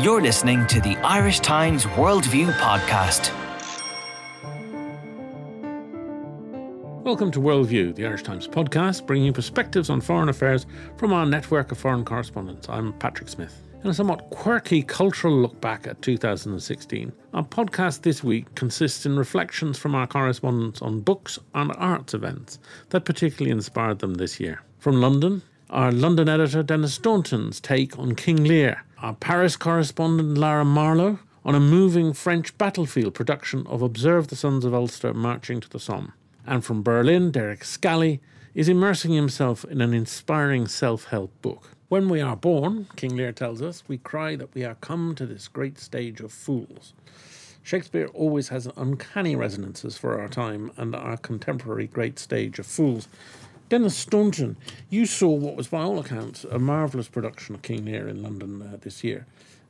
You're listening to the Irish Times Worldview podcast. Welcome to Worldview, the Irish Times podcast, bringing perspectives on foreign affairs from our network of foreign correspondents. I'm Patrick Smith. In a somewhat quirky cultural look back at 2016, our podcast this week consists in reflections from our correspondents on books and arts events that particularly inspired them this year. From London, our London editor Denis Staunton's take on King Lear, our Paris correspondent Lara Marlowe on a moving French battlefield production of Observe the Sons of Ulster Marching to the Somme. And from Berlin, Derek Scally is immersing himself in an inspiring self help book. When we are born, King Lear tells us, we cry that we are come to this great stage of fools. Shakespeare always has uncanny resonances for our time and our contemporary great stage of fools. Denis Staunton, you saw what was, by all accounts, a marvellous production of King Lear in London uh, this year,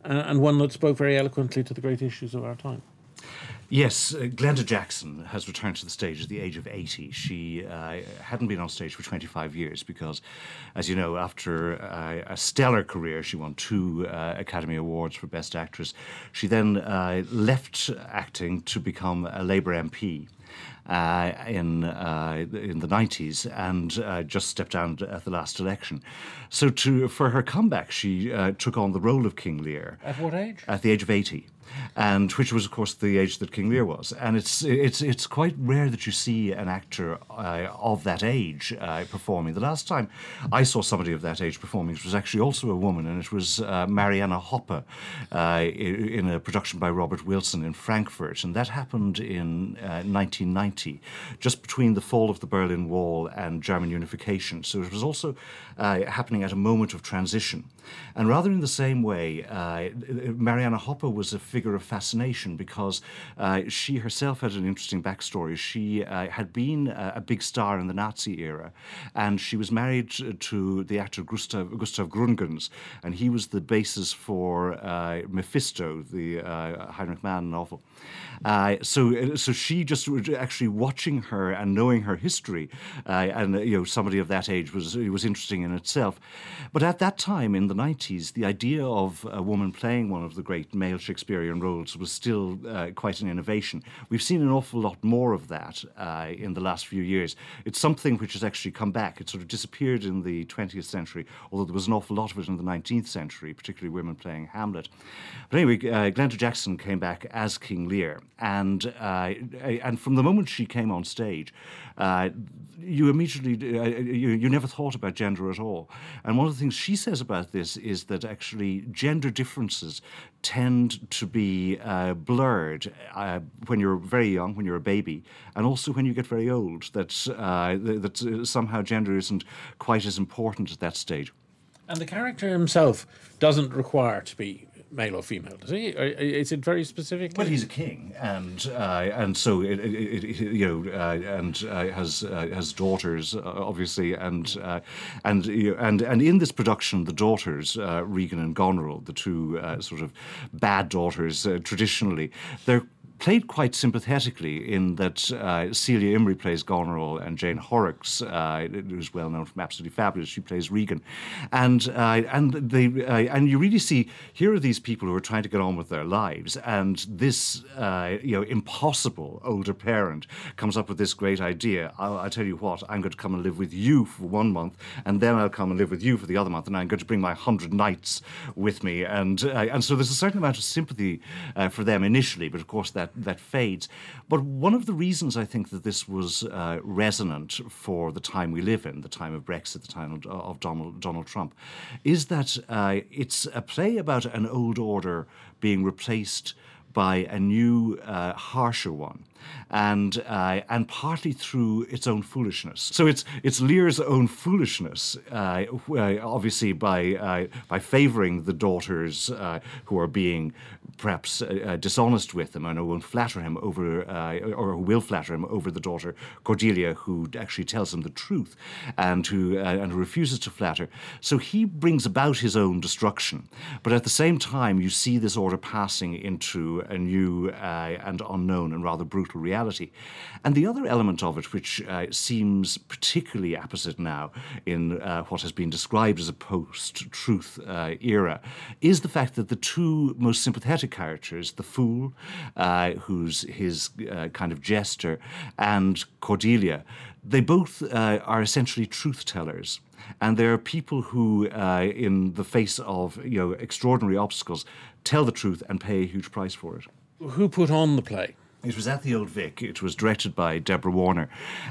uh, and one that spoke very eloquently to the great issues of our time. Yes, uh, Glenda Jackson has returned to the stage at the age of 80. She uh, hadn't been on stage for 25 years because, as you know, after uh, a stellar career, she won two uh, Academy Awards for Best Actress. She then uh, left acting to become a Labour MP uh, in uh, in the 90s and uh, just stepped down at the last election. So to for her comeback, she uh, took on the role of King Lear. At what age? At the age of 80 and which was, of course, the age that King Lear was. And it's it's it's quite rare that you see an actor uh, of that age uh, performing. The last time I saw somebody of that age performing, it was actually also a woman, and it was uh, Marianne Hoppe uh, in a production by Robert Wilson in Frankfurt, and that happened in 1990, uh, just between the fall of the Berlin Wall and German unification. So it was also uh, happening at a moment of transition. And rather in the same way, Marianne Hoppe was a figure of fascination because uh, she herself had an interesting backstory. She uh, had been a, a, big star in the Nazi era, and she was married to the actor Gustav, Gustav and he was the basis for uh, Mephisto, the uh, Heinrich Mann novel. Uh, so, so she just actually watching her and knowing her history, uh, and you know somebody of that age was was interesting in itself. But at that time in the 90s, the idea of a woman playing one of the great male Shakespearean Shakespearean roles was still uh, quite an innovation. We've seen an awful lot more of that uh, in the last few years. It's something which has actually come back. It sort of disappeared in the 20th century, although there was an awful lot of it in the 19th century, particularly women playing Hamlet. But anyway, uh, Glenda Jackson came back as King Lear, and uh, and from the moment she came on stage, uh, you immediately uh, you, you never thought about gender at all. And one of the things she says about this is that actually gender differences tend to be uh, blurred uh, when you're very young, when you're a baby, and also when you get very old. That uh, that somehow gender isn't quite as important at that stage. And the character himself doesn't require to be male or female, does he? Is it very specific? Well, he's a king, and uh, and so it, it, it, you know, uh, and uh, has uh, has daughters, uh, obviously, and uh, and and and in this production, the daughters, Regan and Goneril, the two sort of bad daughters, traditionally, they're played quite sympathetically in that uh, Celia Imrie plays Goneril and Jane Horrocks, uh, who's well known from Absolutely Fabulous, she plays Regan, and uh, and they uh, and you really see here are these people who are trying to get on with their lives, and this uh, you know impossible older parent comes up with this great idea. I'll, I'll, tell you what, I'm going to come and live with you for one month, and then I'll come and live with you for the other month, and I'm going to bring my hundred knights with me, and uh, and so there's a certain amount of sympathy for them initially, but of course that that fades. But one of the reasons I think that this was uh, resonant for the time we live in, the time of Brexit, the time of, Donald, Donald, Trump, is that uh, it's a play about an old order being replaced by a new, uh, harsher one and uh, and partly through its own foolishness. So it's it's Lear's own foolishness, uh, uh obviously by uh, by favouring the daughters uh, who are being perhaps dishonest with him and who won't flatter him over or who will flatter him over the daughter Cordelia, who actually tells him the truth and who and who refuses to flatter. So he brings about his own destruction, but at the same time you see this order passing into a new and unknown and rather brutal brutal reality. And the other element of it, which uh, seems particularly apposite now in uh, what has been described as a post truth uh, era, is the fact that the two most sympathetic characters, the fool, uh, who's his uh, kind of jester, and Cordelia, they both uh, are essentially truth tellers. And there are people who, uh, in the face of you know extraordinary obstacles, tell the truth and pay a huge price for it. Who put on the play? It was at the Old Vic. It was directed by Deborah Warner,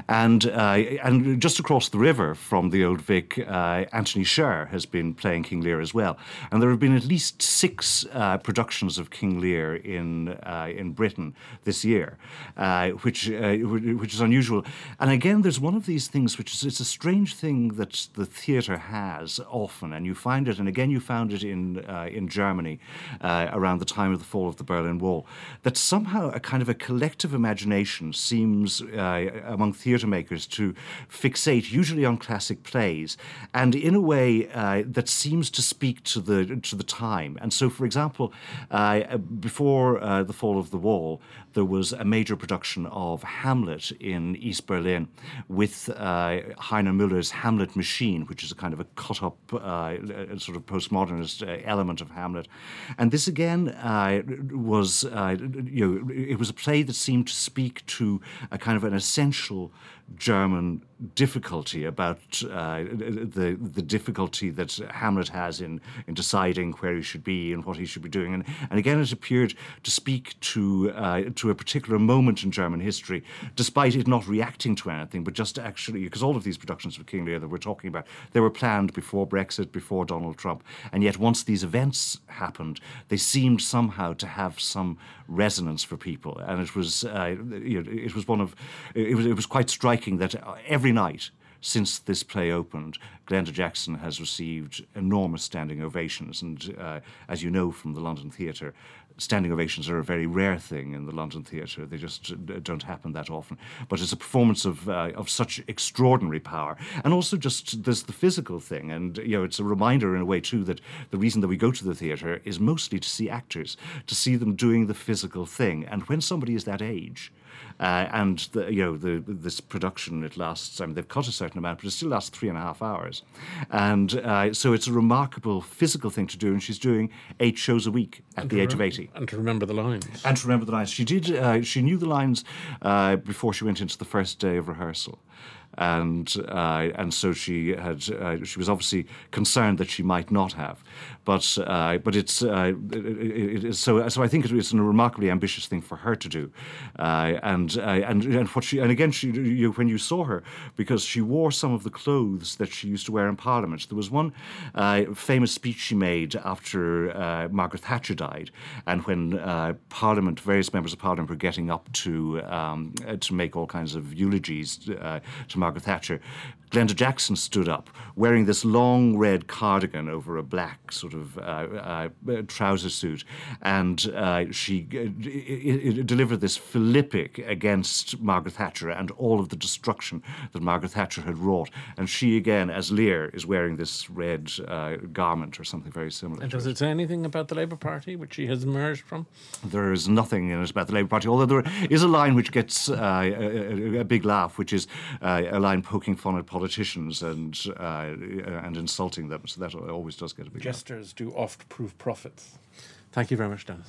and uh, and just across the river from the Old Vic, uh, Antony Sher has been playing King Lear as well. And there have been at least six uh, productions of King Lear in uh, in Britain this year, uh, which uh, which is unusual. And again, there's one of these things which is it's a strange thing that the theatre has often, and you find it, and again you found it in in Germany around the time of the fall of the Berlin Wall, that somehow a kind of a collective imagination seems uh, among theatre makers to fixate usually on classic plays and in a way uh, that seems to speak to the to the time. And so, for example, uh, before uh, the fall of the wall, there was a major production of Hamlet in East Berlin with uh, Heiner Müller's Hamlet Machine, which is a kind of a cut up uh, sort of postmodernist element of Hamlet. And this again was, you know, it was a play that seemed to speak to a kind of an essential German difficulty about uh, the the difficulty that Hamlet has in in deciding where he should be and what he should be doing, and and again it appeared to speak to uh, to a particular moment in German history, despite it not reacting to anything, but just actually because all of these productions of King Lear that we're talking about they were planned before Brexit, before Donald Trump, and yet once these events happened, they seemed somehow to have some resonance for people, and it was uh, you know, it was one of it was it was quite striking that every night since this play opened, Glenda Jackson has received enormous standing ovations. And uh, as you know from the London Theatre, standing ovations are a very rare thing in the London Theatre. They just don't happen that often. But it's a performance of, uh, of such extraordinary power. And also just there's the physical thing. And, you know, it's a reminder in a way, too, that the reason that we go to the theatre is mostly to see actors, to see them doing the physical thing. And when somebody is that age, uh, and the, you know the, this production it lasts. I mean, they've cut a certain amount, but it still lasts three and a half hours, and uh, so it's a remarkable physical thing to do. And she's doing eight shows a week at the age of eighty, and to remember the lines. And to remember the lines. She did. Uh, she knew the lines uh, before she went into the first day of rehearsal and uh, and so she had uh, she was obviously concerned that she might not have, but uh, but it's uh, it, it, so so I think it's a remarkably ambitious thing for her to do, uh, and uh, and and what she and again she you, when you saw her because she wore some of the clothes that she used to wear in Parliament. There was one famous speech she made after Margaret Thatcher died, and when Parliament various members of Parliament were getting up to um, to make all kinds of eulogies to Margaret Thatcher, Glenda Jackson stood up wearing this long red cardigan over a black sort of uh, uh, trouser suit, and uh, she uh, delivered this philippic against Margaret Thatcher and all of the destruction that Margaret Thatcher had wrought. And she, again, as Lear, is wearing this red uh, garment or something very similar. And does it. it say anything about the Labour Party, which she has emerged from? There is nothing in it about the Labour Party, although there is a line which gets uh, a, a, big laugh, which is a line poking fun at politicians and uh, and insulting them. So that always does get a big. Jesters laugh. do oft prove prophets. Thank you very much, Denis.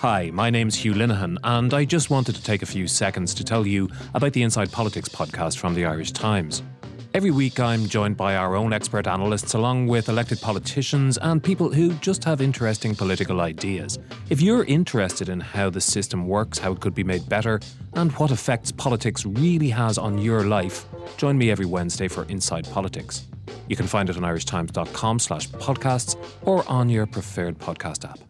Hi, my name's Hugh Linehan, and I just wanted to take a few seconds to tell you about the Inside Politics podcast from the Irish Times. Every week, I'm joined by our own expert analysts, along with elected politicians and people who just have interesting political ideas. If you're interested in how the system works, how it could be made better, and what effects politics really has on your life, join me every Wednesday for Inside Politics. You can find it on irishtimes.com slash podcasts or on your preferred podcast app.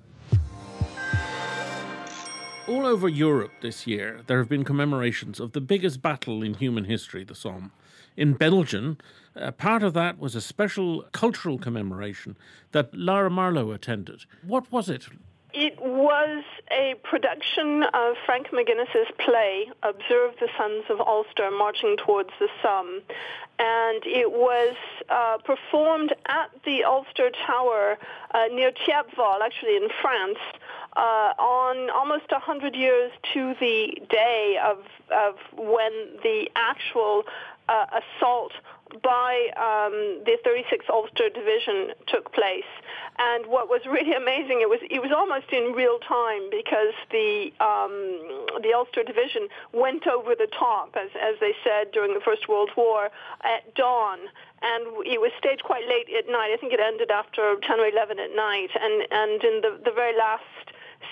All over Europe this year, there have been commemorations of the biggest battle in human history, the Somme in Belgium. Uh, part of that was a special cultural commemoration that Lara Marlowe attended. What was it? It was a production of Frank McGuinness's play, Observe the Sons of Ulster Marching Towards the Somme. And it was uh, performed at the Ulster Tower uh, near Thiepval, actually in France, uh, on almost 100 years to the day of, of when the actual uh, assault by um, the 36th Ulster Division took place. And what was really amazing, it was it was almost in real time because the um, the Ulster Division went over the top, as as they said during the First World War, at dawn. And it was staged quite late at night. I think it ended after 10 or 11 at night. And and in the the very last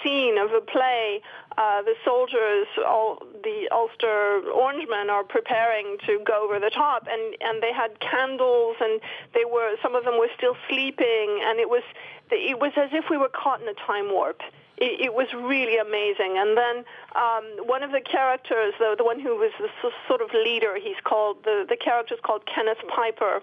scene of a play, uh, the soldiers, all the Ulster Orangemen, are preparing to go over the top, and and they had candles, and they were some of them were still sleeping, and it was it was as if we were caught in a time warp it, it was really amazing. And then um, one of the characters, the, the one who was the sort of leader, he's called the the character's called Kenneth Piper,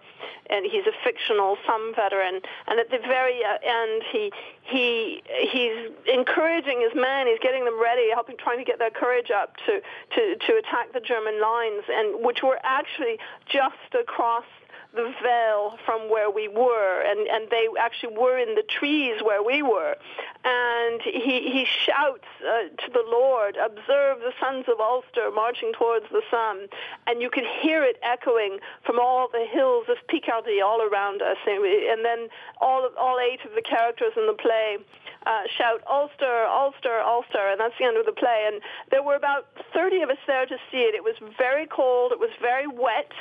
and he's a fictional Somme veteran. And at the very uh, end, he he he's encouraging his men. He's getting them ready, helping, trying to get their courage up to to to attack the German lines, and which were actually just across the veil from where we were, and, and they actually were in the trees where we were. And he, he shouts uh, to the Lord, Observe the sons of Ulster marching towards the sun. And you could hear it echoing from all the hills of Picardy all around us. And then all, all eight of the characters in the play uh, shout Ulster, Ulster, Ulster, and that's the end of the play. And there were about 30 of us there to see it. It was very cold. It was very wet,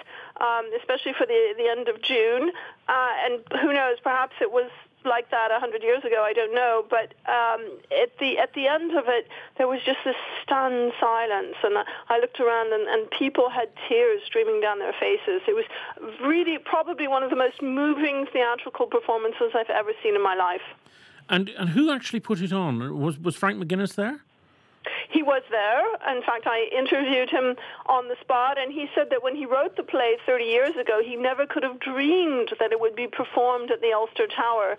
um, especially for the the end of June. Uh, and who knows? Perhaps it was like that a hundred years ago. I don't know, but um, at the at the end of it, there was just this stunned silence, and I looked around, and, and people had tears streaming down their faces. It was really probably one of the most moving theatrical performances I've ever seen in my life. And and who actually put it on? Was was Frank McGuinness there? He was there. In fact, I interviewed him on the spot, and he said that when he wrote the play 30 years ago, he never could have dreamed that it would be performed at the Ulster Tower.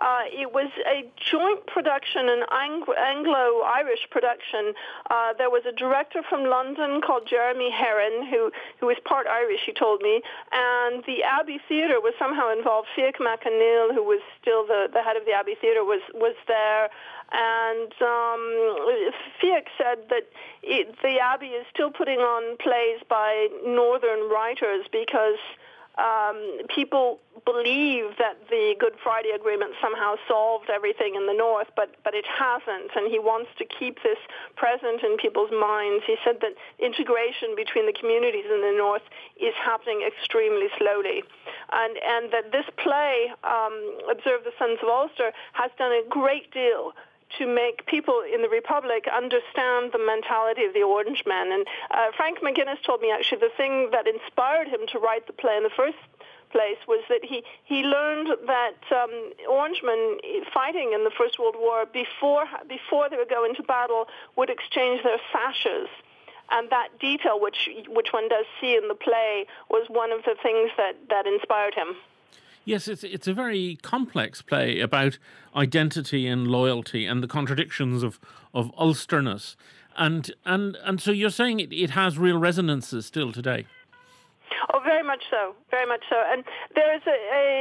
Uh, it was a joint production, an Anglo-Irish production. Uh, there was a director from London called Jeremy Herrin, who, who was part Irish, he told me, and the Abbey Theatre was somehow involved. Fiach Mac Conghail, who was still the, the head of the Abbey Theatre, was, was there. And um, said that it, the Abbey is still putting on plays by northern writers because um, people believe that the Good Friday Agreement somehow solved everything in the North, but, but it hasn't, and he wants to keep this present in people's minds. He said that integration between the communities in the North is happening extremely slowly, and, and that this play, um, Observe the Sons of Ulster, has done a great deal to make people in the Republic understand the mentality of the Orangemen. And uh, Frank McGuinness told me actually the thing that inspired him to write the play in the first place was that he, he learned that um, Orangemen fighting in the First World War before before they would go into battle would exchange their sashes. And that detail, which which one does see in the play, was one of the things that, that inspired him. Yes, it's it's a very complex play about identity and loyalty and the contradictions of of Ulsterness, and and and so you're saying it, it has real resonances still today. Oh, very much so, very much so. And there is a,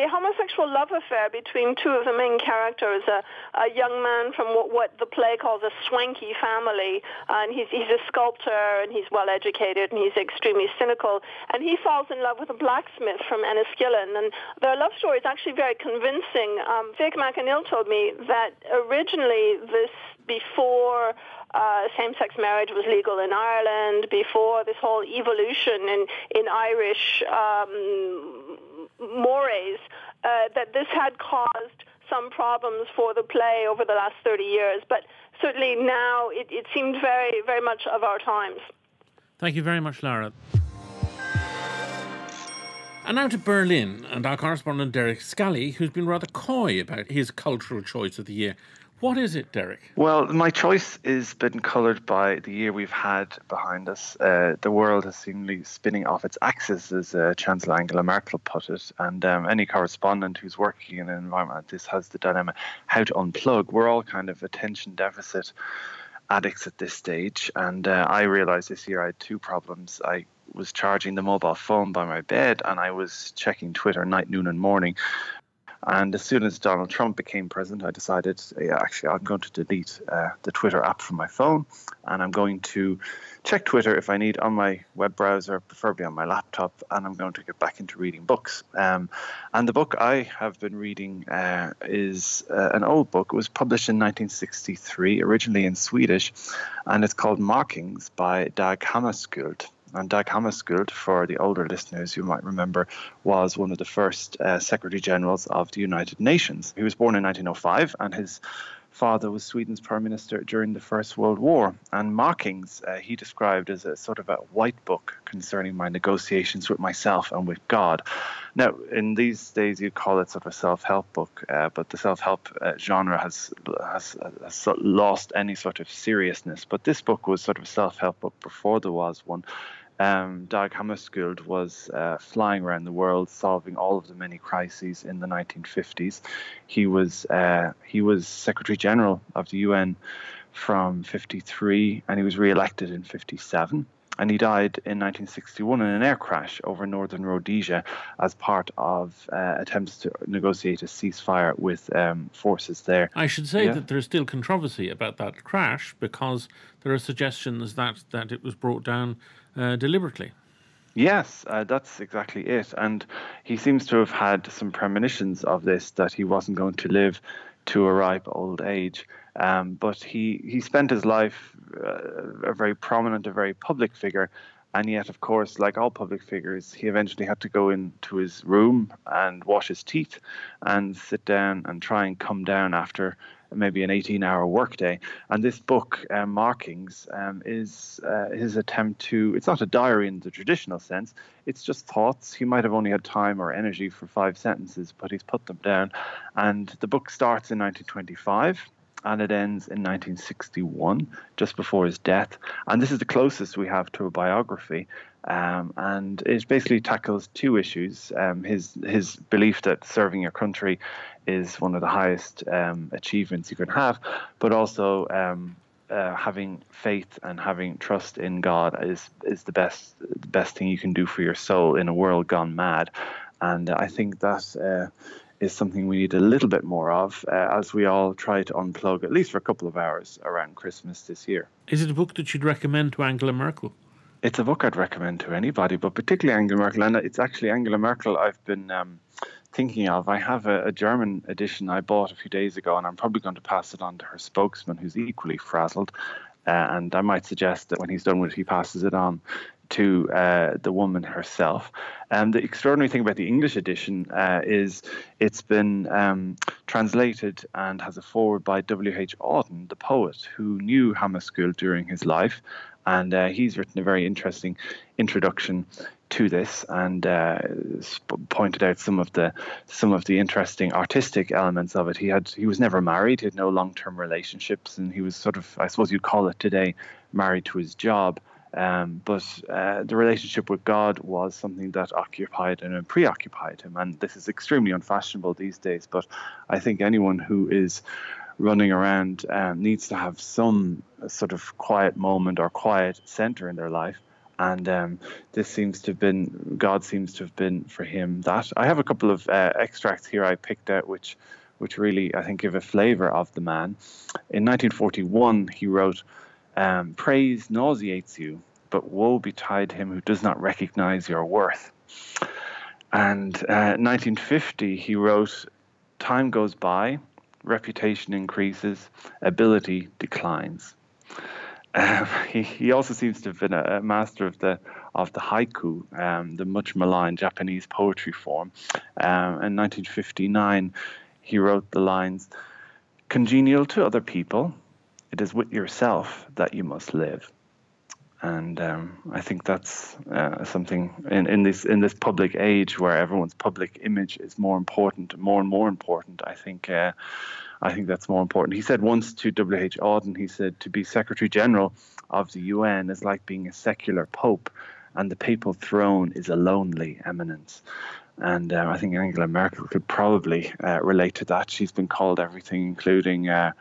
a homosexual love affair between two of the main characters, a, a young man from what, what the play calls a swanky family, and he's, he's a sculptor, and he's well educated, and he's extremely cynical, and he falls in love with a blacksmith from Enniskillen, and their love story is actually very convincing. Um, Fiach Mac Conghail told me that originally this before uh, same-sex marriage was legal in Ireland, before this whole evolution in in Irish um, mores, uh, that this had caused some problems for the play over the last 30 years. But certainly now it, it seemed very, very much of our times. Thank you very much, Lara. And now to Berlin and our correspondent Derek Scally, who's been rather coy about his cultural choice of the year. What is it, Derek? Well, my choice has been coloured by the year we've had behind us. Uh, the world has seemingly spinning off its axis, as uh, Chancellor Angela Merkel put it. And um, any correspondent who's working in an environment like this has the dilemma how to unplug. We're all kind of attention deficit addicts at this stage. And uh, I realised this year I had two problems. I was charging the mobile phone by my bed and I was checking Twitter night, noon, and morning And as soon as Donald Trump became president, I decided, yeah, actually, I'm going to delete uh, the Twitter app from my phone, and I'm going to check Twitter if I need on my web browser, preferably on my laptop, and I'm going to get back into reading books. Um, and the book I have been reading uh, is uh, an old book. It was published in 1963, originally in Swedish, and it's called Markings by Dag Hammarskjöld. And Dag Hammarskjöld, for the older listeners who might remember, was one of the first uh, Secretary Generals of the United Nations. He was born in 1905, and his father was Sweden's prime minister during the First World War. And Markings uh, he described as a sort of a white book concerning my negotiations with myself and with God. Now, in these days, you'd call it sort of a self-help book, uh, but the self-help uh, genre has, has, has lost any sort of seriousness. But this book was sort of a self-help book before there was one um, Dag Hammarskjöld was uh, flying around the world, solving all of the many crises in the 1950s. He was uh, he was Secretary General of the UN from 53, and he was re-elected in 57. And he died in 1961 in an air crash over northern Rhodesia as part of uh, attempts to negotiate a ceasefire with um, forces there. I should say yeah. that there's still controversy about that crash because there are suggestions that, that it was brought down uh, deliberately. Yes, uh, that's exactly it. And he seems to have had some premonitions of this that he wasn't going to live to a ripe old age. Um, but he, he spent his life uh, a very prominent, a very public figure. And yet, of course, like all public figures, he eventually had to go into his room and wash his teeth and sit down and try and come down after maybe an 18 hour workday. And this book, um, Markings, um, is uh, his attempt to, it's not a diary in the traditional sense, it's just thoughts. He might have only had time or energy for five sentences, but he's put them down. And the book starts in 1925 and it ends in 1961, just before his death. And this is the closest we have to a biography. Um, and it basically tackles two issues: um, his his belief that serving your country is one of the highest um, achievements you can have, but also um, uh, having faith and having trust in God is is the best the best thing you can do for your soul in a world gone mad. And I think that. Uh, is something we need a little bit more of uh, as we all try to unplug at least for a couple of hours around Christmas this year. Is it a book that you'd recommend to Angela Merkel? It's a book I'd recommend to anybody, but particularly Angela Merkel. And it's actually Angela Merkel I've been um, thinking of. I have a, a, German edition I bought a few days ago, and I'm probably going to pass it on to her spokesman, who's equally frazzled. Uh, and I might suggest that when he's done with it, he passes it on to uh, the woman herself. And the extraordinary thing about the English edition uh, is it's been um, translated and has a foreword by W.H. Auden, the poet, who knew Hammarskjöld during his life and uh, he's written a very interesting introduction to this and uh, pointed out some of the some of the interesting artistic elements of it. He had he was never married. He had no long term relationships, and he was sort of I suppose you'd call it today married to his job. Um, but uh, the relationship with God was something that occupied and preoccupied him, and this is extremely unfashionable these days. But I think anyone who is running around um, needs to have some sort of quiet moment or quiet center in their life. And um, this seems to have been, God seems to have been for him that. I have a couple of uh, extracts here I picked out, which, which really, I think, give a flavor of the man. In 1941, he wrote, um, Praise nauseates you, but woe betide him who does not recognize your worth. And uh, 1950, he wrote, Time goes by, reputation increases, ability declines. Um, he, he also seems to have been a, a master of the of the haiku, um, the much maligned Japanese poetry form. Um, in 1959, he wrote the lines, "Congenial to other people, it is with yourself that you must live." And um, I think that's uh, something in, in this in this public age where everyone's public image is more important, more and more important. I think uh, I think that's more important. He said once to W. H. Auden, he said to be Secretary General of the UN is like being a secular pope, and the papal throne is a lonely eminence. And uh, I think Angela Merkel could probably uh, relate to that. She's been called everything, including uh,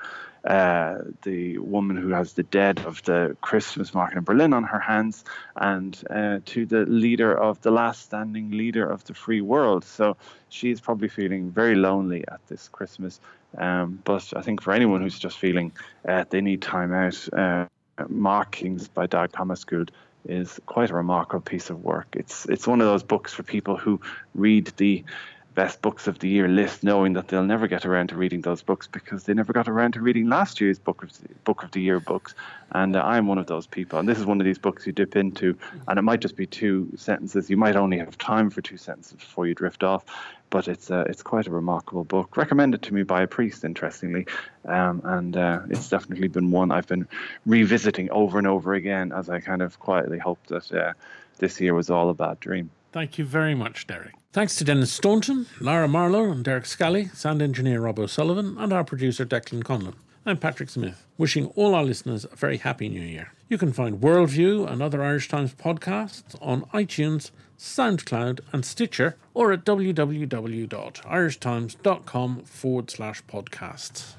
uh, the woman who has the dead of the Christmas market in Berlin on her hands, and uh, to the leader of the last standing leader of the free world. So she's probably feeling very lonely at this Christmas. Um, but I think for anyone who's just feeling uh, they need time out, uh, Mark by Dag Hammarskjöld is quite a remarkable piece of work. It's it's one of those books for people who read the best books of the year list, knowing that they'll never get around to reading those books because they never got around to reading last year's book of the, book of the year books. And uh, I'm one of those people. And this is one of these books you dip into, and it might just be two sentences. You might only have time for two sentences before you drift off. But it's uh, it's quite a remarkable book. Recommended to me by a priest, interestingly, um, and uh, it's definitely been one I've been revisiting over and over again as I kind of quietly hope that uh, this year was all a bad dream. Thank you very much, Derek. Thanks to Denis Staunton, Lara Marlowe, and Derek Scally, sound engineer Rob O'Sullivan, and our producer Declan Conlon. I'm Patrick Smith, wishing all our listeners a very happy new year. You can find Worldview and other Irish Times podcasts on iTunes, SoundCloud, and Stitcher, or at www.irishtimes.com forward slash podcasts.